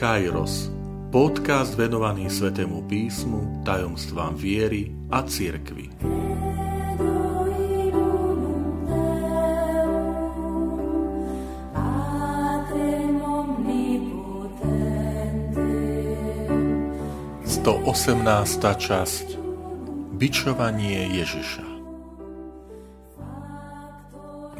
Kairos, podcast venovaný Svetému písmu, tajomstvám viery a cirkvi. Sto osemnásta časť. Bičovanie Ježiša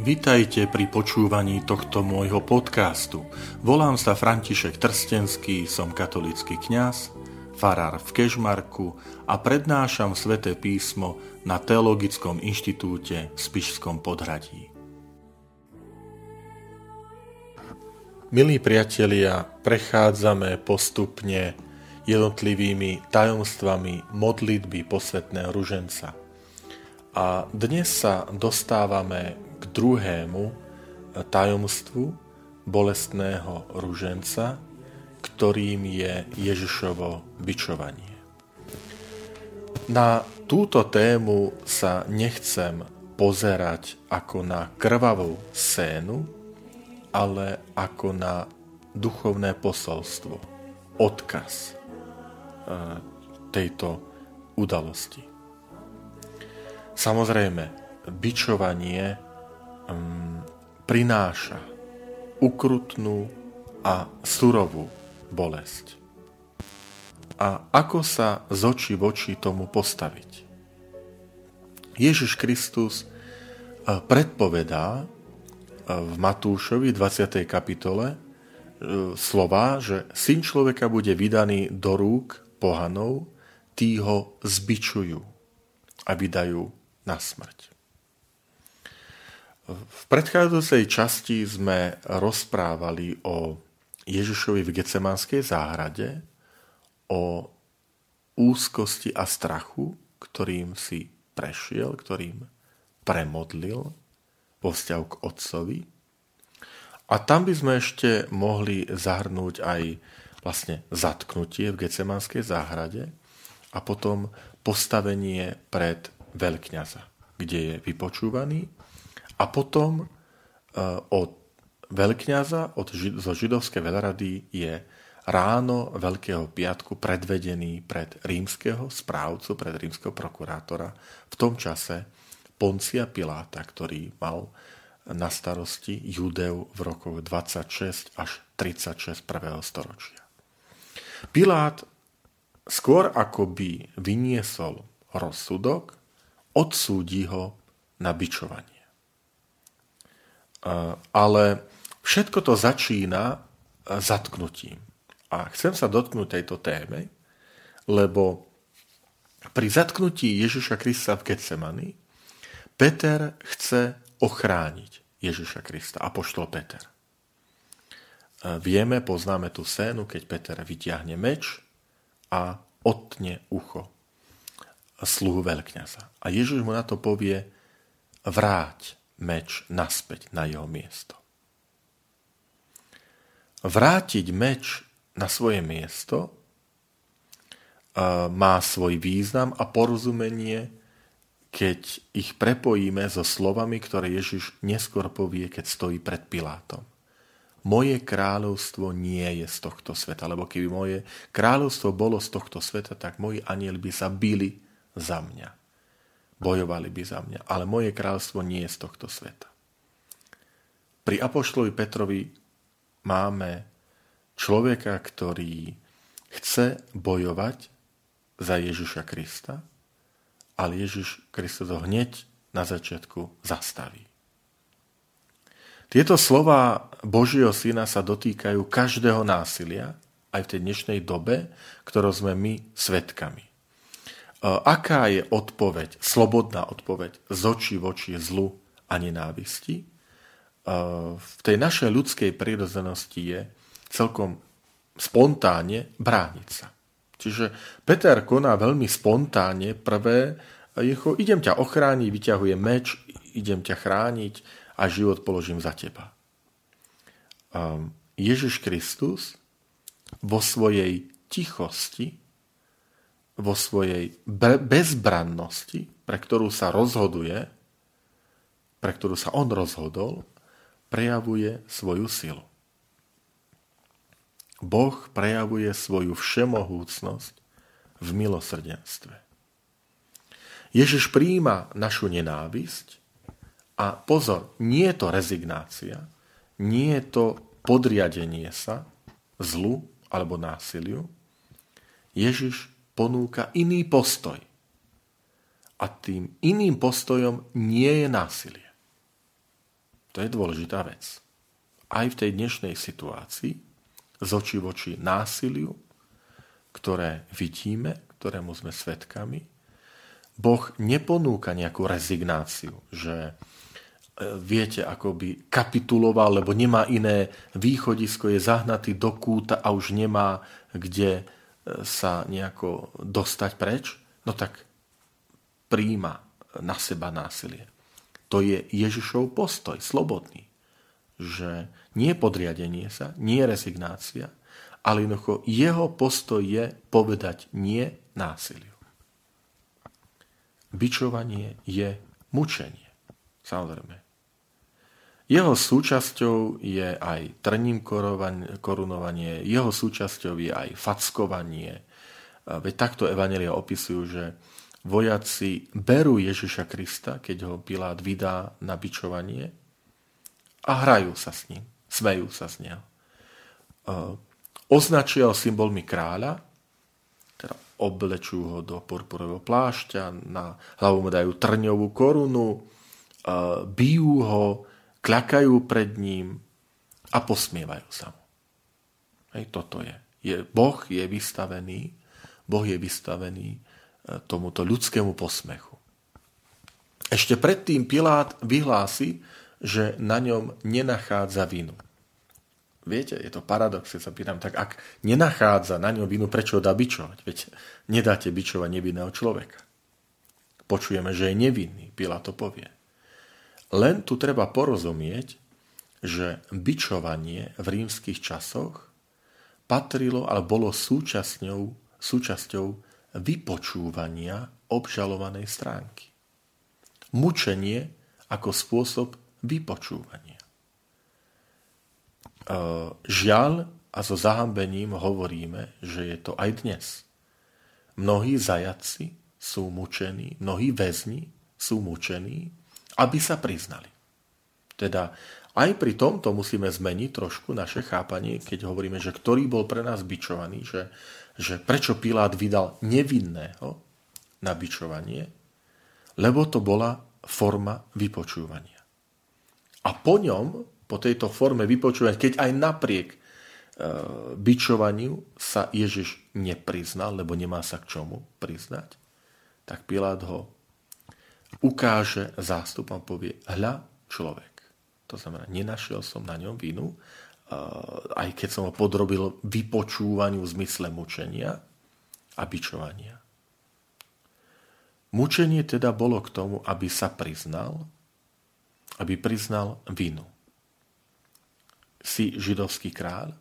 Vitajte pri počúvaní tohto môjho podcastu. Volám sa František Trstenský, som katolický kňaz, farár v Kežmarku a prednášam sväté písmo na Teologickom inštitúte v Spišskom podhradí. Milí priatelia, prechádzame postupne jednotlivými tajomstvami modlitby posvetného ruženca. A dnes sa dostávame k druhému tajomstvu bolestného ruženca, ktorým je Ježišovo bičovanie. Na túto tému sa nechcem pozerať ako na krvavú scénu, ale ako na duchovné posolstvo, odkaz e, tejto udalosti. Samozrejme, bičovanie um, prináša ukrutnú a surovú bolesť. A ako sa z očí v oči tomu postaviť? Ježiš Kristus eh, predpovedá eh, v Matúšovi 20. kapitole eh, slova, že syn človeka bude vydaný do rúk pohanov, tí ho zbičujú a vydajú na smrť. V predchádzajúcej časti sme rozprávali o Ježišovi v Gecemánskej záhrade, o úzkosti a strachu, ktorým si prešiel, ktorým premodlil vo vzťahu k Otcovi. A tam by sme ešte mohli zahrnúť aj vlastne zatknutie v Gecemánskej záhrade a potom postavenie pred veľkňaza, kde je vypočúvaný a potom e, od veľkňaza, od, zo židovskej veľrady je ráno Veľkého piatku predvedený pred rímskeho správcu, pred rímskeho prokurátora, v tom čase Poncia Piláta, ktorý mal na starosti Judeu v rokoch 26 až 36 prvého storočia. Pilát skôr ako by vyniesol rozsudok, odsúdi ho na bičovanie. Ale všetko to začína zatknutím. A chcem sa dotknúť tejto téme, lebo pri zatknutí Ježiša Krista v Getsemani Peter chce ochrániť Ježiša Krista, apoštol Peter. Vieme, poznáme tú scénu, keď Peter vyťahne meč a otne ucho sluhu veľkňaza. A Ježiš mu na to povie, vráť meč naspäť na jeho miesto. Vrátiť meč na svoje miesto má svoj význam a porozumenie, keď ich prepojíme so slovami, ktoré Ježiš neskôr povie, keď stojí pred Pilátom. Moje kráľovstvo nie je z tohto sveta, lebo keby moje kráľovstvo bolo z tohto sveta, tak moji anieli by sa bili za mňa bojovali by za mňa, ale moje kráľstvo nie je z tohto sveta. Pri Apoštlovi Petrovi máme človeka, ktorý chce bojovať za Ježiša Krista, ale Ježiš Kristus ho hneď na začiatku zastaví. Tieto slova Božieho syna sa dotýkajú každého násilia, aj v tej dnešnej dobe, ktorou sme my svetkami. E, aká je odpoveď, slobodná odpoveď z očí v oči zlu a nenávisti? E, v tej našej ľudskej prírodzenosti je celkom spontánne brániť sa. Čiže Peter koná veľmi spontánne prvé, jeho, idem ťa ochrániť, vyťahujem meč, idem ťa chrániť a život položím za teba. E, Ježiš Kristus vo svojej tichosti vo svojej bezbrannosti, pre ktorú sa rozhoduje, pre ktorú sa on rozhodol, prejavuje svoju silu. Boh prejavuje svoju všemohúcnosť v milosrdenstve. Ježiš prijíma našu nenávisť a pozor, nie je to rezignácia, nie je to podriadenie sa zlu alebo násiliu. Ježiš ponúka iný postoj. A tým iným postojom nie je násilie. To je dôležitá vec. Aj v tej dnešnej situácii, z očí voči násiliu, ktoré vidíme, ktorému sme svetkami, Boh neponúka nejakú rezignáciu, že e, viete, ako by kapituloval, lebo nemá iné východisko, je zahnatý do kúta a už nemá kde sa nejako dostať preč, no tak príjma na seba násilie. To je Ježišov postoj, slobodný. Že nie podriadenie sa, nie rezignácia, ale jednoducho jeho postoj je povedať nie násiliu. Bičovanie je mučenie. Samozrejme. Jeho súčasťou je aj trním korunovanie, jeho súčasťou je aj fackovanie. Veď takto Evanelia opisujú, že vojaci berú Ježiša Krista, keď ho Pilát vydá na bičovanie a hrajú sa s ním, smejú sa z neho. Označia ho symbolmi kráľa, teda oblečú ho do purpurového plášťa, na hlavu mu dajú trňovú korunu, bijú ho, klakajú pred ním a posmievajú sa mu. Hej, toto je. je. Boh je vystavený, Boh je vystavený e, tomuto ľudskému posmechu. Ešte predtým Pilát vyhlási, že na ňom nenachádza vinu. Viete, je to paradox, keď sa pýtam, tak ak nenachádza na ňom vinu, prečo ho dá bičovať? Veď nedáte bičovať nevinného človeka. Počujeme, že je nevinný, Pilát to povie. Len tu treba porozumieť, že bičovanie v rímskych časoch patrilo, ale bolo súčasťou, súčasťou vypočúvania obžalovanej stránky. Mučenie ako spôsob vypočúvania. E, žiaľ a so zahambením hovoríme, že je to aj dnes. Mnohí zajaci sú mučení, mnohí väzni sú mučení aby sa priznali. Teda aj pri tomto musíme zmeniť trošku naše chápanie, keď hovoríme, že ktorý bol pre nás bičovaný, že, že prečo Pilát vydal nevinného na bičovanie, lebo to bola forma vypočúvania. A po ňom, po tejto forme vypočúvania, keď aj napriek e, bičovaniu sa Ježiš nepriznal, lebo nemá sa k čomu priznať, tak Pilát ho ukáže zástupom, povie, hľa človek. To znamená, nenašiel som na ňom vinu, aj keď som ho podrobil vypočúvaniu v zmysle mučenia a bičovania. Mučenie teda bolo k tomu, aby sa priznal, aby priznal vinu. Si židovský kráľ,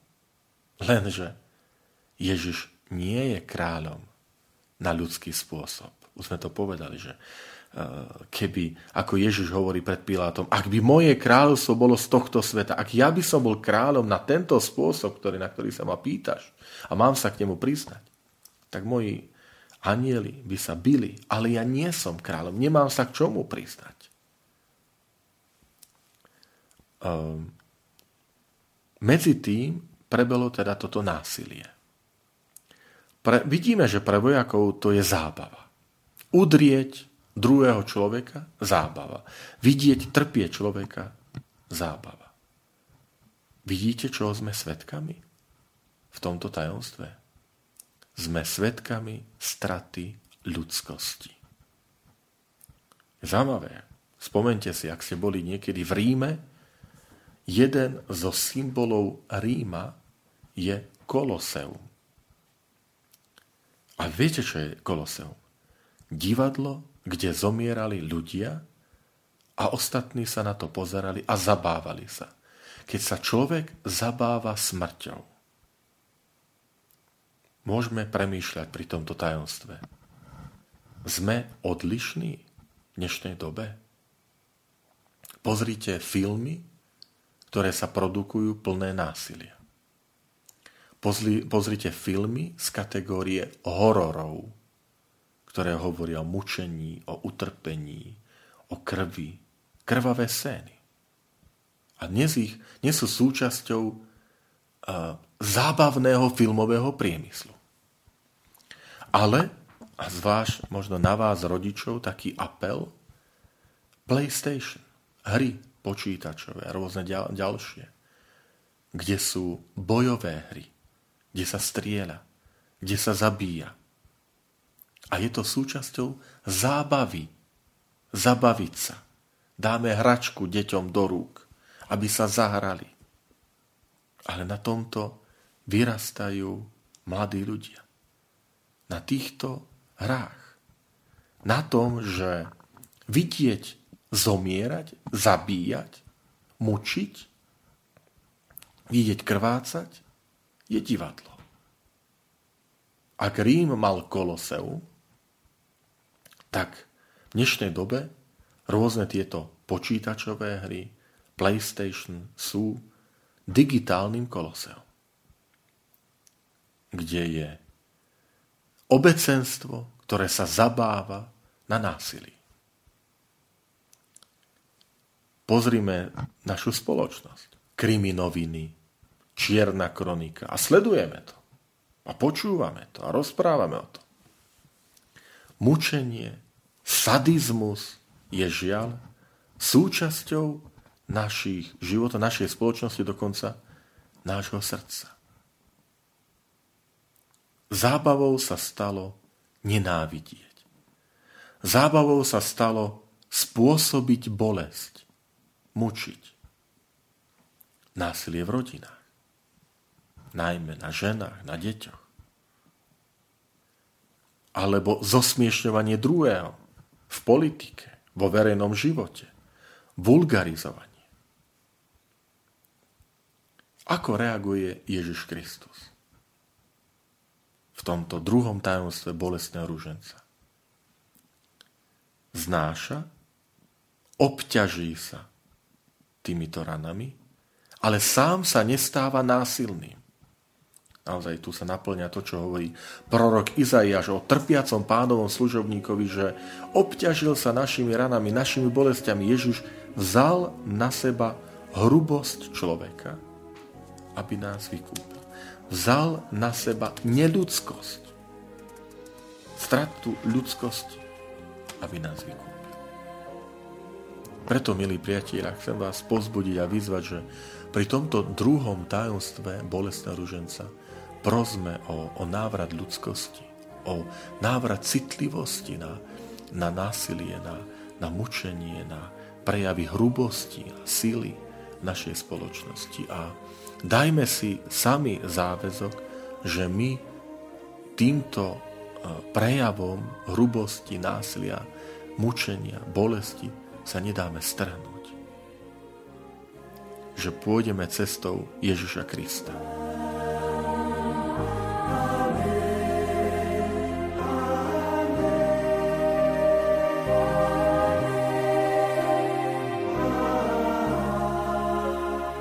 lenže Ježiš nie je kráľom na ľudský spôsob. Už sme to povedali, že Eh, keby, ako Ježiš hovorí pred Pilátom, ak by moje kráľovstvo bolo z tohto sveta, ak ja by som bol kráľom na tento spôsob, ktorý, na ktorý sa ma pýtaš a mám sa k nemu priznať, tak moji anieli by sa bili, ale ja nie som kráľom, nemám sa k čomu priznať. Um, medzi tým prebelo teda toto násilie. Pre, vidíme, že pre vojakov to je zábava. Udrieť, druhého človeka zábava. Vidieť trpie človeka zábava. Vidíte, čo sme svetkami v tomto tajomstve? Sme svetkami straty ľudskosti. Zaujímavé. Spomente si, ak ste boli niekedy v Ríme, jeden zo symbolov Ríma je Koloseum. A viete, čo je Koloseum? Divadlo kde zomierali ľudia a ostatní sa na to pozerali a zabávali sa. Keď sa človek zabáva smrťou. Môžeme premýšľať pri tomto tajomstve. Sme odlišní v dnešnej dobe? Pozrite filmy, ktoré sa produkujú plné násilia. Pozrite filmy z kategórie hororov, ktoré hovoria o mučení, o utrpení, o krvi, krvavé scény. A dnes, ich, dnes sú súčasťou uh, zábavného filmového priemyslu. Ale, a zvlášť možno na vás rodičov, taký apel, PlayStation, hry počítačové a rôzne ďal, ďalšie, kde sú bojové hry, kde sa strieľa, kde sa zabíja. A je to súčasťou zábavy, zabaviť sa. Dáme hračku deťom do rúk, aby sa zahrali. Ale na tomto vyrastajú mladí ľudia. Na týchto hrách. Na tom, že vidieť zomierať, zabíjať, mučiť, vidieť krvácať, je divadlo. Ak Rím mal Koloseum, tak v dnešnej dobe rôzne tieto počítačové hry, PlayStation sú digitálnym koloseom, kde je obecenstvo, ktoré sa zabáva na násilí. Pozrime našu spoločnosť. Kriminoviny, čierna kronika. A sledujeme to. A počúvame to. A rozprávame o tom. Mučenie, sadizmus je žiaľ súčasťou našich života, našej spoločnosti, dokonca nášho srdca. Zábavou sa stalo nenávidieť. Zábavou sa stalo spôsobiť bolesť, mučiť. Násilie v rodinách, najmä na ženách, na deťoch. Alebo zosmiešňovanie druhého v politike, vo verejnom živote, vulgarizovanie. Ako reaguje Ježiš Kristus v tomto druhom tajomstve bolestného rúženca? Znáša, obťaží sa týmito ranami, ale sám sa nestáva násilným. Naozaj tu sa naplňa to, čo hovorí prorok Izaiáš o trpiacom pánovom služobníkovi, že obťažil sa našimi ranami, našimi bolestiami. Ježiš vzal na seba hrubosť človeka, aby nás vykúpil. Vzal na seba neludskosť, stratu ľudskosti, aby nás vykúpil. Preto, milí priatelia, chcem vás pozbudiť a vyzvať, že pri tomto druhom tajomstve bolestného ruženca prosme o, o návrat ľudskosti, o návrat citlivosti na, na násilie, na, na mučenie, na prejavy hrubosti a síly našej spoločnosti. A dajme si sami záväzok, že my týmto e, prejavom hrubosti, násilia, mučenia, bolesti sa nedáme strhnúť. Že pôjdeme cestou Ježiša Krista.